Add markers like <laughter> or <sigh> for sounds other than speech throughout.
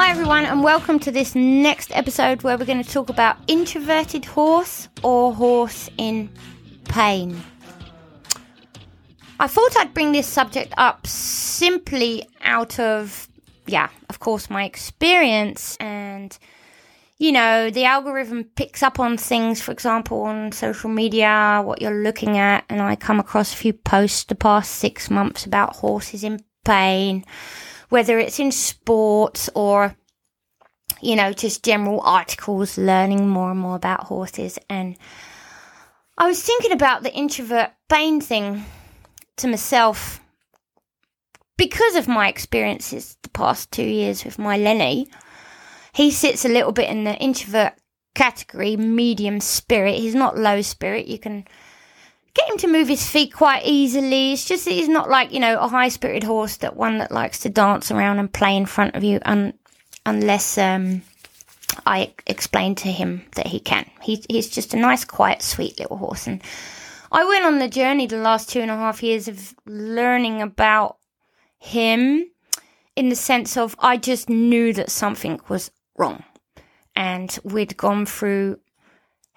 Hi, everyone, and welcome to this next episode where we're going to talk about introverted horse or horse in pain. I thought I'd bring this subject up simply out of, yeah, of course, my experience and you know, the algorithm picks up on things, for example, on social media, what you're looking at. And I come across a few posts the past six months about horses in pain, whether it's in sports or, you know, just general articles learning more and more about horses. And I was thinking about the introvert pain thing to myself because of my experiences the past two years with my Lenny he sits a little bit in the introvert category, medium spirit. He's not low spirit. You can get him to move his feet quite easily. It's just he's not like, you know, a high spirited horse that one that likes to dance around and play in front of you un- unless um, I explain to him that he can. He, he's just a nice, quiet, sweet little horse. And I went on the journey the last two and a half years of learning about him in the sense of I just knew that something was wrong. And we'd gone through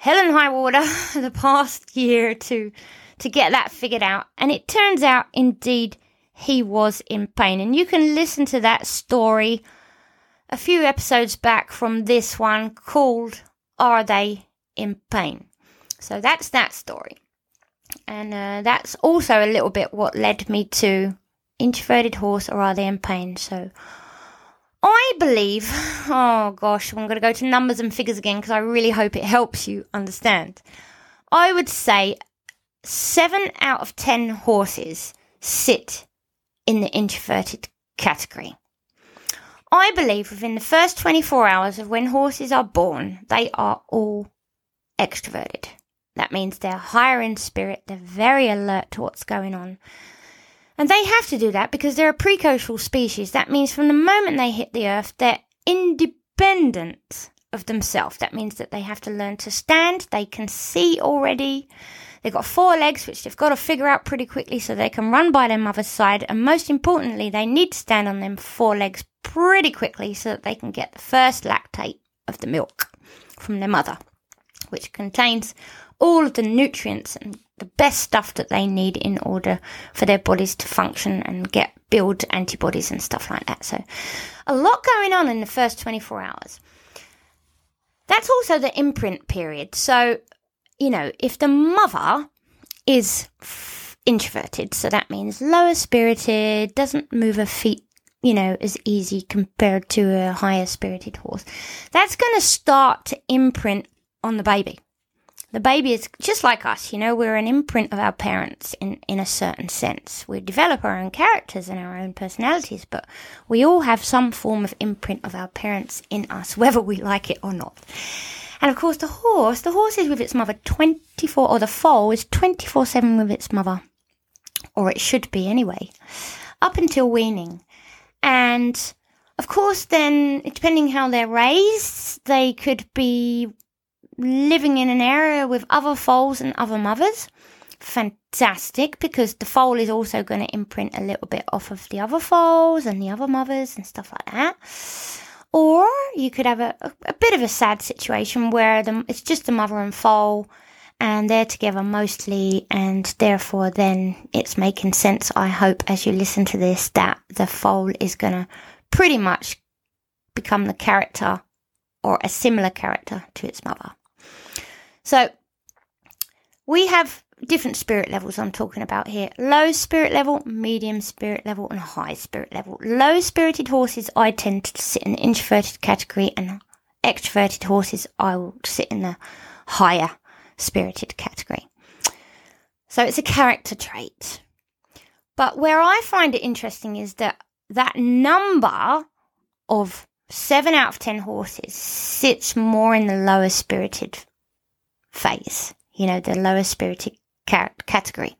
hell and high water <laughs> the past year to to get that figured out. And it turns out indeed he was in pain. And you can listen to that story a few episodes back from this one called Are They in Pain? So that's that story. And uh, that's also a little bit what led me to Introverted Horse or Are They in Pain? So I believe, oh gosh, I'm going to go to numbers and figures again because I really hope it helps you understand. I would say seven out of ten horses sit in the introverted category. I believe within the first 24 hours of when horses are born, they are all extroverted. That means they're higher in spirit, they're very alert to what's going on, and they have to do that because they're a precocial species. That means from the moment they hit the earth, they're independent of themselves. That means that they have to learn to stand. They can see already. They've got four legs, which they've got to figure out pretty quickly so they can run by their mother's side. And most importantly, they need to stand on them four legs pretty quickly so that they can get the first lactate of the milk from their mother, which contains all of the nutrients and the best stuff that they need in order for their bodies to function and get build antibodies and stuff like that. So a lot going on in the first 24 hours. That's also the imprint period. So, you know, if the mother is introverted, so that means lower spirited, doesn't move her feet you know, as easy compared to a higher spirited horse. That's going to start to imprint on the baby the baby is just like us, you know, we're an imprint of our parents in, in a certain sense. We develop our own characters and our own personalities, but we all have some form of imprint of our parents in us, <laughs> whether we like it or not. And of course, the horse, the horse is with its mother 24, or the foal is 24 7 with its mother. Or it should be anyway, up until weaning. And of course, then, depending how they're raised, they could be living in an area with other foals and other mothers. Fantastic, because the foal is also going to imprint a little bit off of the other foals and the other mothers and stuff like that. Or you could have a, a, a bit of a sad situation where the, it's just the mother and foal and they're together mostly, and therefore, then it's making sense, I hope, as you listen to this, that the foal is going to pretty much become the character or a similar character to its mother. So we have different spirit levels I'm talking about here. Low spirit level, medium spirit level, and high spirit level. Low spirited horses I tend to sit in the introverted category and extroverted horses I will sit in the higher spirited category. So it's a character trait. But where I find it interesting is that that number of seven out of ten horses sits more in the lower spirited phase, you know, the lower spirited category.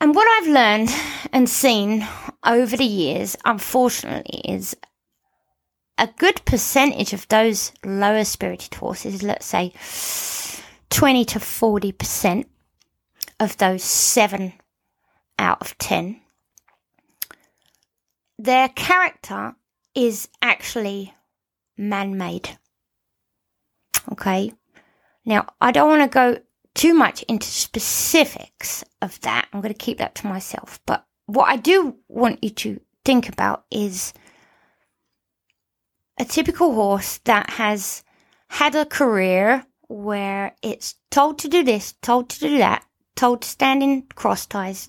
And what I've learned and seen over the years, unfortunately, is a good percentage of those lower spirited horses, let's say 20 to 40% of those seven out of 10, their character is actually man made. Okay. Now, I don't want to go too much into specifics of that. I'm going to keep that to myself. But what I do want you to think about is a typical horse that has had a career where it's told to do this, told to do that, told to stand in cross ties,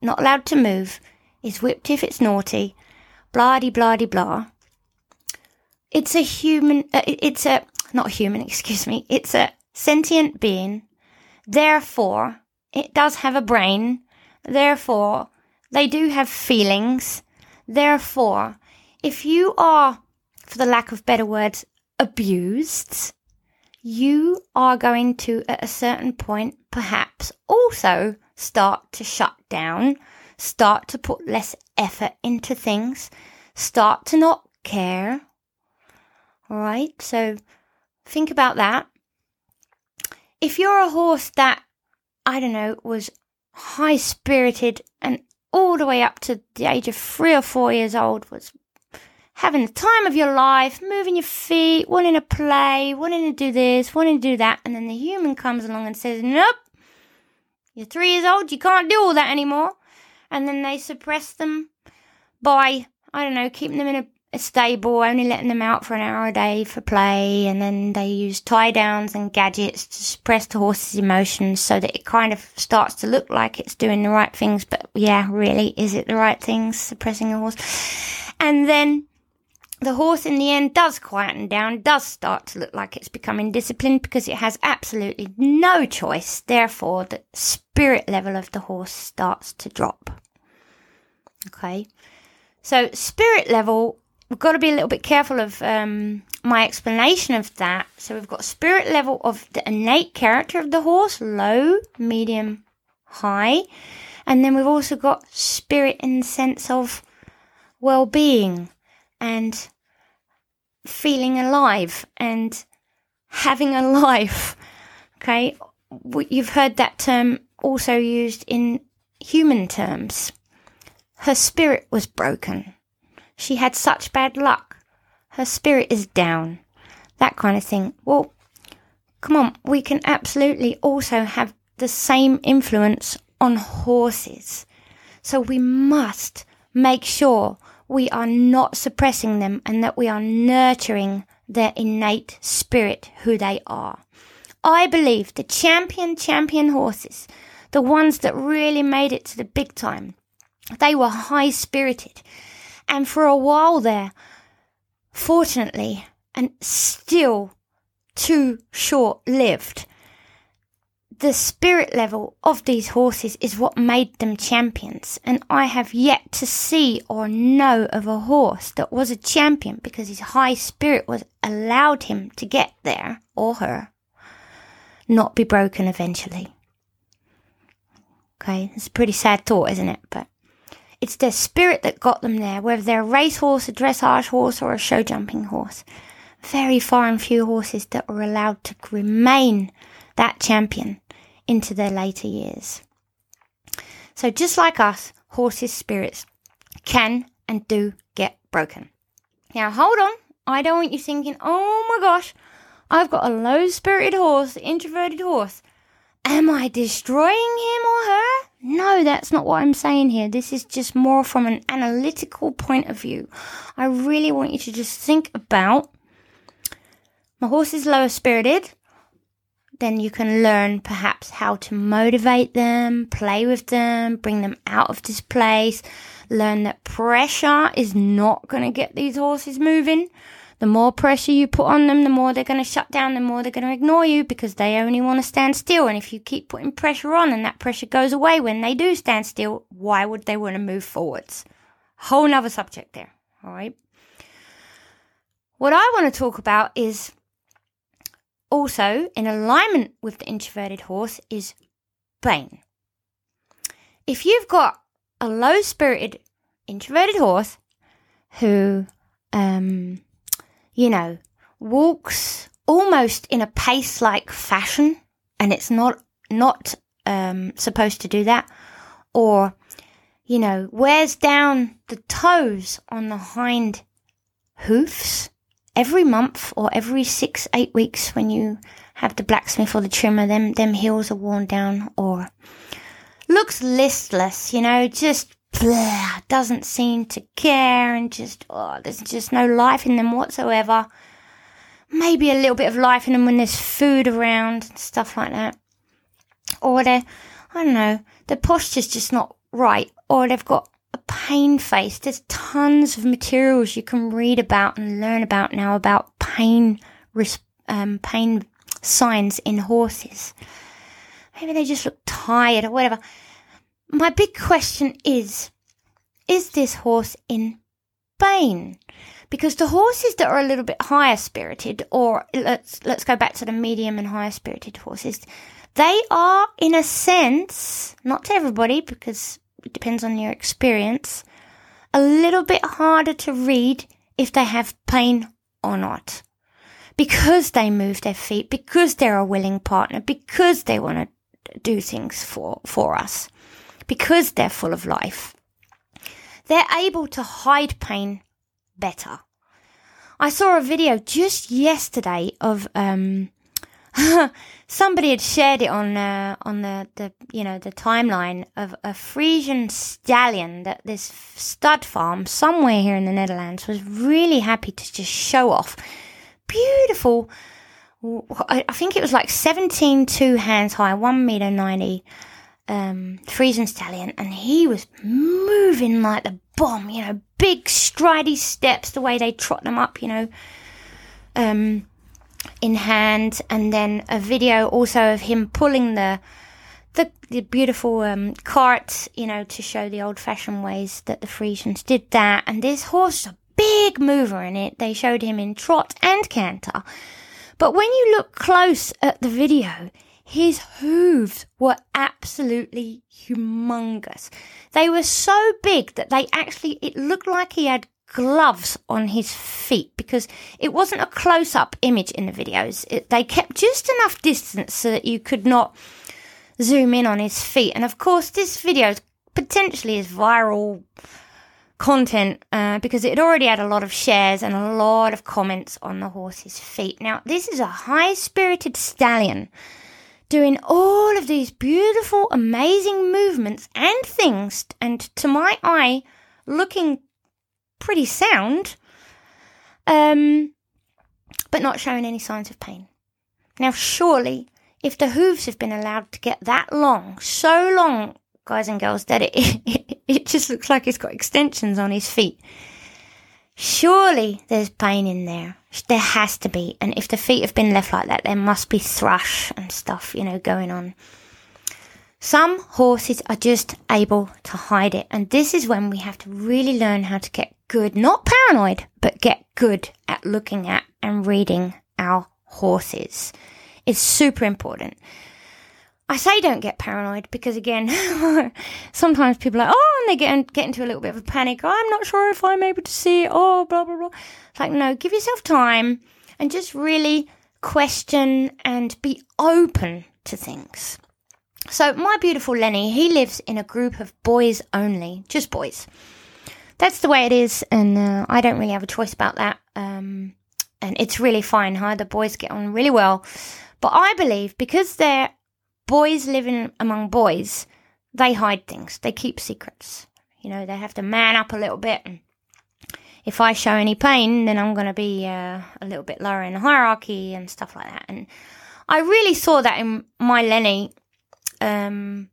not allowed to move, is whipped if it's naughty, blah de blah blah. It's a human, uh, it's a, not human, <laughs> excuse me, it's a sentient being. Therefore, it does have a brain. Therefore, they do have feelings. Therefore, if you are, for the lack of better words, abused, you are going to, at a certain point, perhaps also start to shut down, start to put less effort into things, start to not care. All right, so think about that. If you're a horse that, I don't know, was high spirited and all the way up to the age of three or four years old was having the time of your life, moving your feet, wanting to play, wanting to do this, wanting to do that, and then the human comes along and says, Nope, you're three years old, you can't do all that anymore. And then they suppress them by, I don't know, keeping them in a, stable, only letting them out for an hour a day for play, and then they use tie downs and gadgets to suppress the horse's emotions so that it kind of starts to look like it's doing the right things, but yeah, really, is it the right things, suppressing a horse? And then the horse in the end does quieten down, does start to look like it's becoming disciplined because it has absolutely no choice. Therefore, the spirit level of the horse starts to drop. Okay. So, spirit level, we've got to be a little bit careful of um, my explanation of that. So, we've got spirit level of the innate character of the horse, low, medium, high. And then we've also got spirit in the sense of well being and feeling alive and having a <laughs> life. Okay, you've heard that term also used in human terms. Her spirit was broken. She had such bad luck. Her spirit is down. That kind of thing. Well, come on, we can absolutely also have the same influence on horses. So we must make sure we are not suppressing them and that we are nurturing their innate spirit, who they are. I believe the champion, champion horses, the ones that really made it to the big time, they were high spirited. And for a while there, fortunately, and still too short lived, the spirit level of these horses is what made them champions, and I have yet to see or know of a horse that was a champion because his high spirit was allowed him to get there, or her, not be broken eventually. Okay, it's a pretty sad thought, isn't it? But it's their spirit that got them there, whether they're a racehorse, a dressage horse, or a show jumping horse. Very far and few horses that were allowed to remain that champion into their later years. So, just like us, horses' spirits can and do get broken. Now, hold on. I don't want you thinking, oh my gosh, I've got a low spirited horse, introverted horse. Am I destroying him or her? No, that's not what I'm saying here. This is just more from an analytical point of view. I really want you to just think about my horse is lower spirited then you can learn perhaps how to motivate them, play with them, bring them out of this place, learn that pressure is not going to get these horses moving. The more pressure you put on them, the more they're going to shut down, the more they're going to ignore you because they only want to stand still. And if you keep putting pressure on and that pressure goes away when they do stand still, why would they want to move forwards? Whole nother subject there. All right. What I want to talk about is also, in alignment with the introverted horse is Bane. If you've got a low spirited introverted horse who, um, you know, walks almost in a pace like fashion and it's not, not, um, supposed to do that, or, you know, wears down the toes on the hind hoofs every month or every six, eight weeks when you have the blacksmith or the trimmer, them, them heels are worn down or looks listless, you know, just blah, doesn't seem to care and just, oh, there's just no life in them whatsoever. Maybe a little bit of life in them when there's food around and stuff like that. Or they're, I don't know, the posture's just not right. Or they've got a pain face. There's tons of materials you can read about and learn about now about pain, um, pain signs in horses. Maybe they just look tired or whatever. My big question is, is this horse in pain? Because the horses that are a little bit higher spirited, or let's, let's go back to the medium and higher spirited horses, they are in a sense, not to everybody, because it depends on your experience, a little bit harder to read if they have pain or not. Because they move their feet, because they're a willing partner, because they want to do things for, for us, because they're full of life. They're able to hide pain better. I saw a video just yesterday of um, <laughs> somebody had shared it on uh, on the, the you know the timeline of a Frisian stallion that this stud farm somewhere here in the Netherlands was really happy to just show off. Beautiful. I think it was like 17 two hands high, one meter 90 um, Frisian stallion, and he was moving like the bomb, you know, big stridey steps, the way they trot them up, you know. Um, in hand, and then a video also of him pulling the the, the beautiful um, cart, you know, to show the old-fashioned ways that the Frisians did that. And this horse, is a big mover in it. They showed him in trot and canter. But when you look close at the video, his hooves were absolutely humongous. They were so big that they actually, it looked like he had gloves on his feet because it wasn't a close up image in the videos. It, they kept just enough distance so that you could not zoom in on his feet. And of course, this video potentially is viral content uh, because it already had a lot of shares and a lot of comments on the horse's feet. Now, this is a high spirited stallion doing all of these beautiful, amazing movements and things, and to my eye, looking pretty sound, um, but not showing any signs of pain. Now, surely, if the hooves have been allowed to get that long, so long, guys and girls, that it, it, <laughs> it just looks like he's got extensions on his feet, surely there's pain in there. There has to be. And if the feet have been left like that, there must be thrush and stuff, you know, going on. Some horses are just able to hide it. And this is when we have to really learn how to get good, not paranoid, but get good at looking at and reading our horses. It's super important. I say don't get paranoid because again, <laughs> sometimes people are like, oh, and they get, get into a little bit of a panic. I'm not sure if I'm able to see it. Oh, blah, blah, blah. It's like, no, give yourself time and just really question and be open to things. So, my beautiful Lenny, he lives in a group of boys only, just boys. That's the way it is, and uh, I don't really have a choice about that. Um, and it's really fine, huh? The boys get on really well. But I believe because they're boys living among boys, they hide things, they keep secrets. You know, they have to man up a little bit. And if I show any pain, then I'm going to be uh, a little bit lower in the hierarchy and stuff like that. And I really saw that in my Lenny um,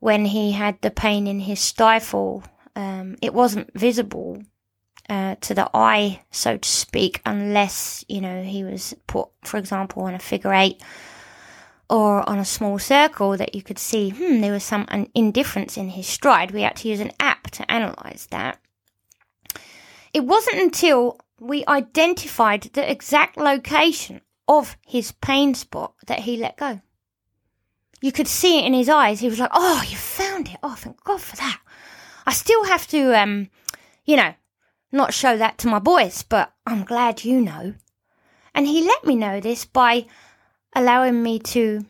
when he had the pain in his stifle. Um, it wasn't visible uh, to the eye, so to speak, unless, you know, he was put, for example, on a figure eight or on a small circle that you could see, hmm, there was some indifference in his stride. We had to use an app to analyze that. It wasn't until we identified the exact location of his pain spot that he let go you could see it in his eyes. He was like, "Oh, you found it! Oh, thank God for that." I still have to, um, you know, not show that to my boys, but I'm glad you know. And he let me know this by allowing me to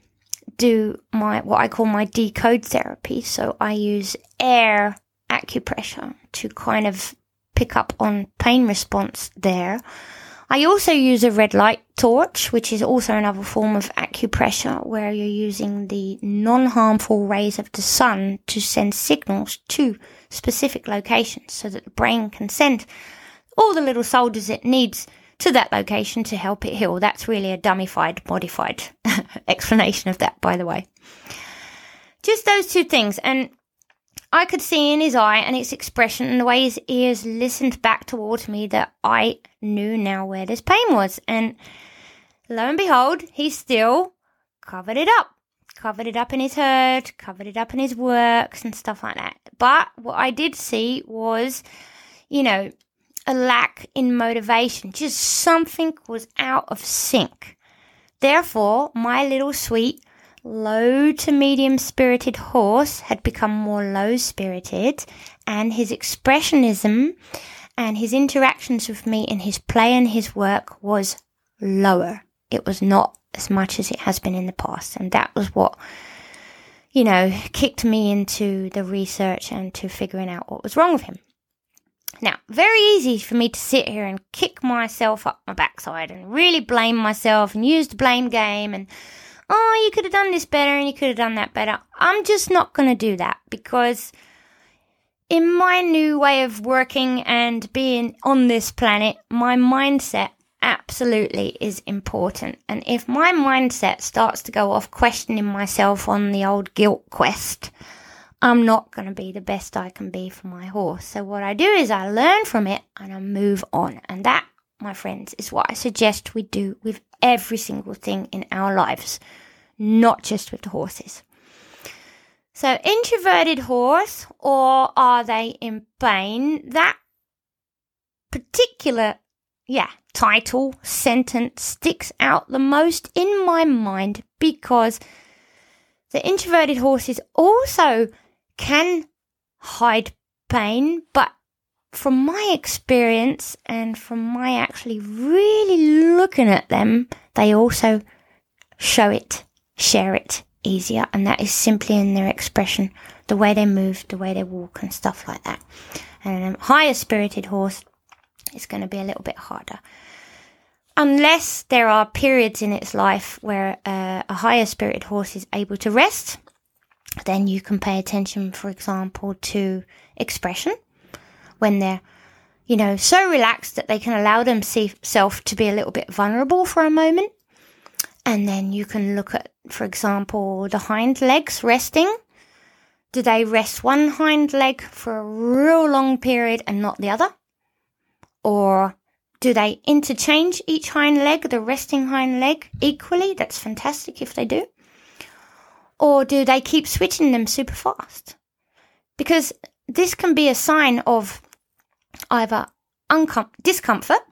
do my what I call my decode therapy. So I use air acupressure to kind of pick up on pain response there. I also use a red light torch, which is also another form of acupressure where you're using the non-harmful rays of the sun to send signals to specific locations so that the brain can send all the little soldiers it needs to that location to help it heal. That's really a dummified, modified <laughs> explanation of that, by the way. Just those two things. And I could see in his eye and its expression and the way his ears listened back towards me that I knew now where this pain was. And lo and behold, he still covered it up. Covered it up in his hurt, covered it up in his works and stuff like that. But what I did see was, you know, a lack in motivation. Just something was out of sync. Therefore, my little sweet low to medium spirited horse had become more low spirited, and his expressionism and his interactions with me in his play and his work was lower. It was not as much as it has been in the past, and that was what you know kicked me into the research and to figuring out what was wrong with him. Now, very easy for me to sit here and kick myself up my backside and really blame myself and use the blame game and oh, you could have done this better and you could have done that better. I'm just not going to do that because in my new way of working and being on this planet, my mindset absolutely is important. And if my mindset starts to go off questioning myself on the old guilt quest, I'm not going to be the best I can be for my horse. So what I do is I learn from it and I move on. And that, my friends, is what I suggest we do with every single thing in our lives not just with the horses. So, introverted horse, or are they in pain? That particular, yeah, title, sentence sticks out the most in my mind because the introverted horse is also can hide pain, but from my experience and from my actually really looking at them, they also show it share it easier, and that is simply in their expression, the way they move, the way they walk, and stuff like that. And a higher spirited horse is going to be a little bit harder. Unless there are periods in its life where uh, a higher spirited horse is able to rest, then you can pay attention, for example, to expression when they're, you know, so relaxed that they can allow themselves to be a little bit vulnerable for a moment and then you can look at, for example, the hind legs resting. Do they rest one hind leg for a real long period and not the other? Or do they interchange each hind leg, the resting hind leg, equally? That's fantastic if they do. Or do they keep switching them super fast? Because this can be a sign of either uncom- discomfort.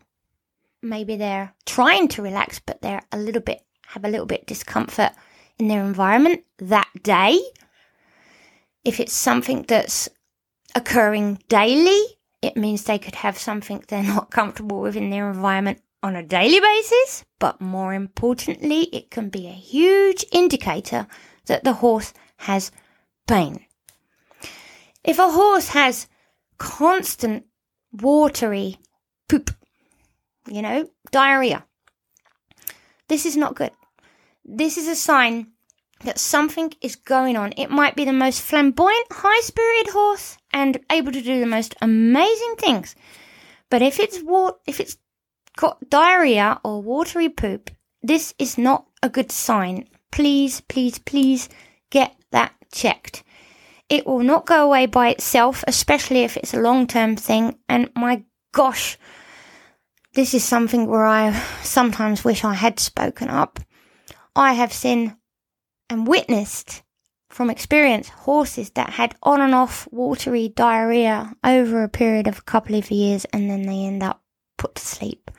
Maybe they're trying to relax, but they're a little bit have a little bit discomfort in their environment that day. If it's something that's occurring daily, it means they could have something they're not comfortable with in their environment on a daily basis. But more importantly, it can be a huge indicator that the horse has pain. If a horse has constant watery poop, you know, diarrhea, this is not good. This is a sign that something is going on. It might be the most flamboyant, high spirited horse and able to do the most amazing things. But if it's wa- if it's got diarrhea or watery poop, this is not a good sign. Please, please, please get that checked. It will not go away by itself, especially if it's a long term thing. And my gosh, this is something where I sometimes wish I had spoken up. I have seen and witnessed from experience horses that had on and off watery diarrhea over a period of a couple of years and then they end up put to sleep.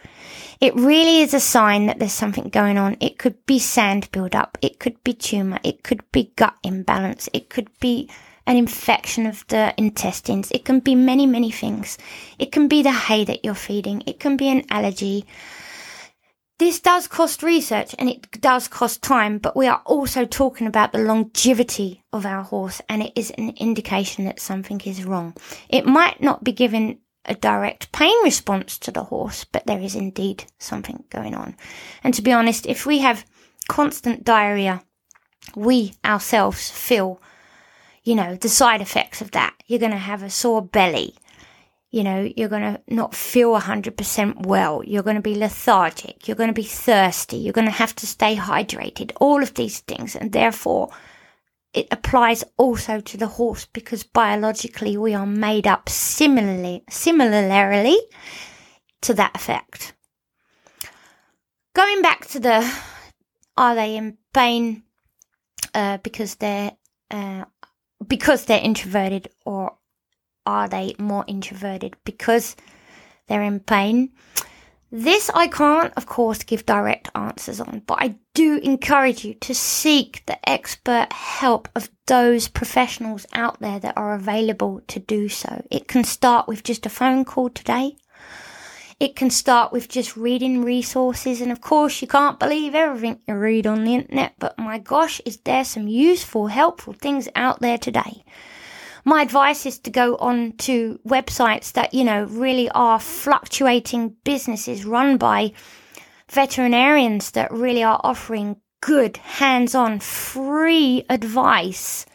It really is a sign that there's something going on. It could be sand buildup. It could be tumor. It could be gut imbalance. It could be an infection of the intestines. It can be many, many things. It can be the hay that you're feeding. It can be an allergy. This does cost research and it does cost time, but we are also talking about the longevity of our horse and it is an indication that something is wrong. It might not be given a direct pain response to the horse, but there is indeed something going on. And to be honest, if we have constant diarrhea, we ourselves feel, you know, the side effects of that. You're going to have a sore belly. You know, you're going to not feel 100% well. You're going to be lethargic. You're going to be thirsty. You're going to have to stay hydrated. All of these things. And therefore, it applies also to the horse because biologically we are made up similarly, similarly to that effect. Going back to the are they in pain uh, because they're uh, because they're introverted or are they more introverted because they're in pain? This I can't, of course, give direct answers on, but I do encourage you to seek the expert help of those professionals out there that are available to do so. It can start with just a phone call today. It can start with just reading resources, and of course, you can't believe everything you read on the internet, but my gosh, is there some useful, helpful things out there today? My advice is to go on to websites that, you know, really are fluctuating businesses run by veterinarians that really are offering good, hands on, free advice.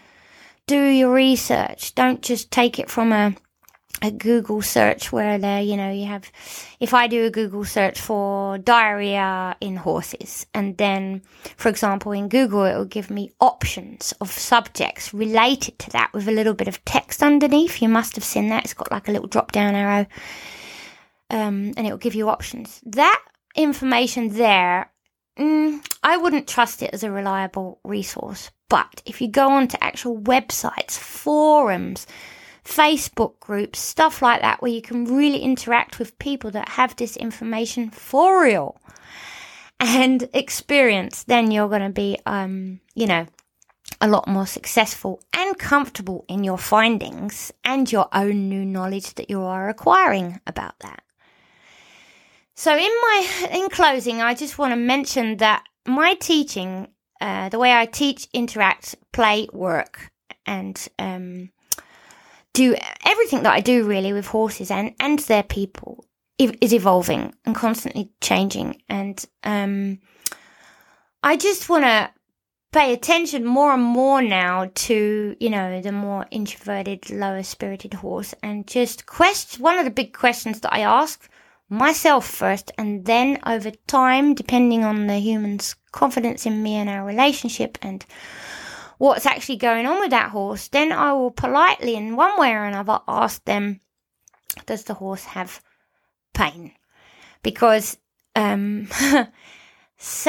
Do your research. Don't just take it from a a Google search where there, you know, you have, if I do a Google search for diarrhea in horses, and then, for example, in Google, it will give me options of subjects related to that with a little bit of text underneath. You must have seen that. It's got like a little drop down arrow, um, and it will give you options. That information there, mm, I wouldn't trust it as a reliable resource. But if you go on to actual websites, forums, Facebook groups, stuff like that, where you can really interact with people that have this information for real and experience, then you're going to be, um, you know, a lot more successful and comfortable in your findings and your own new knowledge that you are acquiring about that. So, in my in closing, I just want to mention that my teaching, uh, the way I teach, interact, play, work, and um, do everything that I do really with horses and, and their people is evolving and constantly changing. And, um, I just want to pay attention more and more now to, you know, the more introverted, lower spirited horse and just quest one of the big questions that I ask myself first and then over time, depending on the human's confidence in me and our relationship and what's actually going on with that horse, then I will politely, in one way or another, ask them, does the horse have pain? Because, um, <laughs>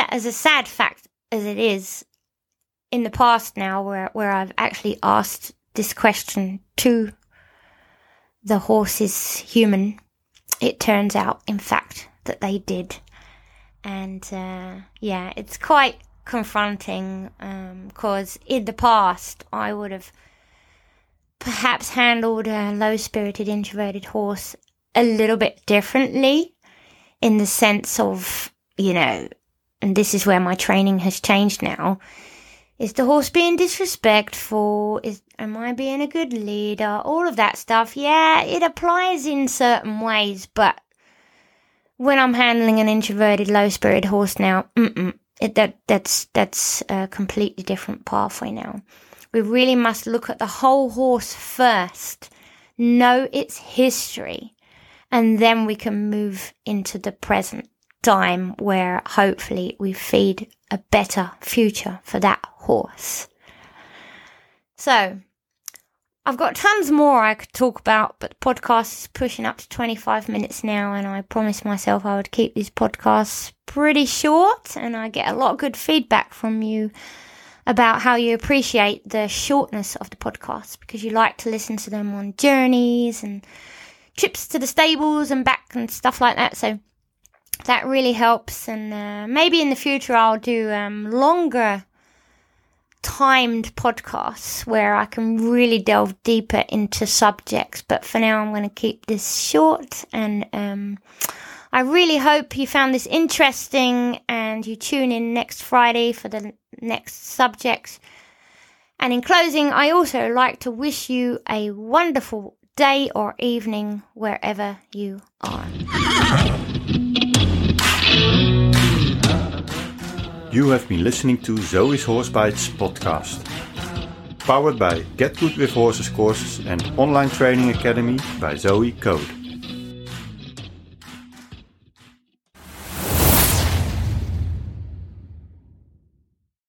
as a sad fact as it is, in the past now, where, where I've actually asked this question to the horse's human, it turns out, in fact, that they did. And, uh, yeah, it's quite confronting because um, in the past I would have perhaps handled a low spirited introverted horse a little bit differently in the sense of, you know, and this is where my training has changed now. Is the horse being disrespectful? Is am I being a good leader? All of that stuff. Yeah, it applies in certain ways, but when I'm handling an introverted, low spirited horse now, mm-mm, it, that that's that's a completely different pathway now. We really must look at the whole horse first, know its history, and then we can move into the present time where hopefully we feed a better future for that horse. So, I've got tons more I could talk about, but the podcast is pushing up to 25 minutes now, and I promised myself I would keep these podcasts pretty short, and I get a lot of good feedback from you about how you appreciate the shortness of the podcast because you like to listen to them on journeys and trips to the stables and back and stuff like that. So that really helps, and uh, maybe in the future I'll do um, longer timed podcasts where I can really delve deeper into subjects. But for now, I'm going to keep this short. And um, I really hope you found this interesting and you tune in next Friday for the next subject. And in closing, I also like to wish you a wonderful day or evening, wherever you are. <laughs> You have been listening to Zoe's Horse Bites podcast. Powered by Get Good with Horses courses and online training academy by Zoe Code.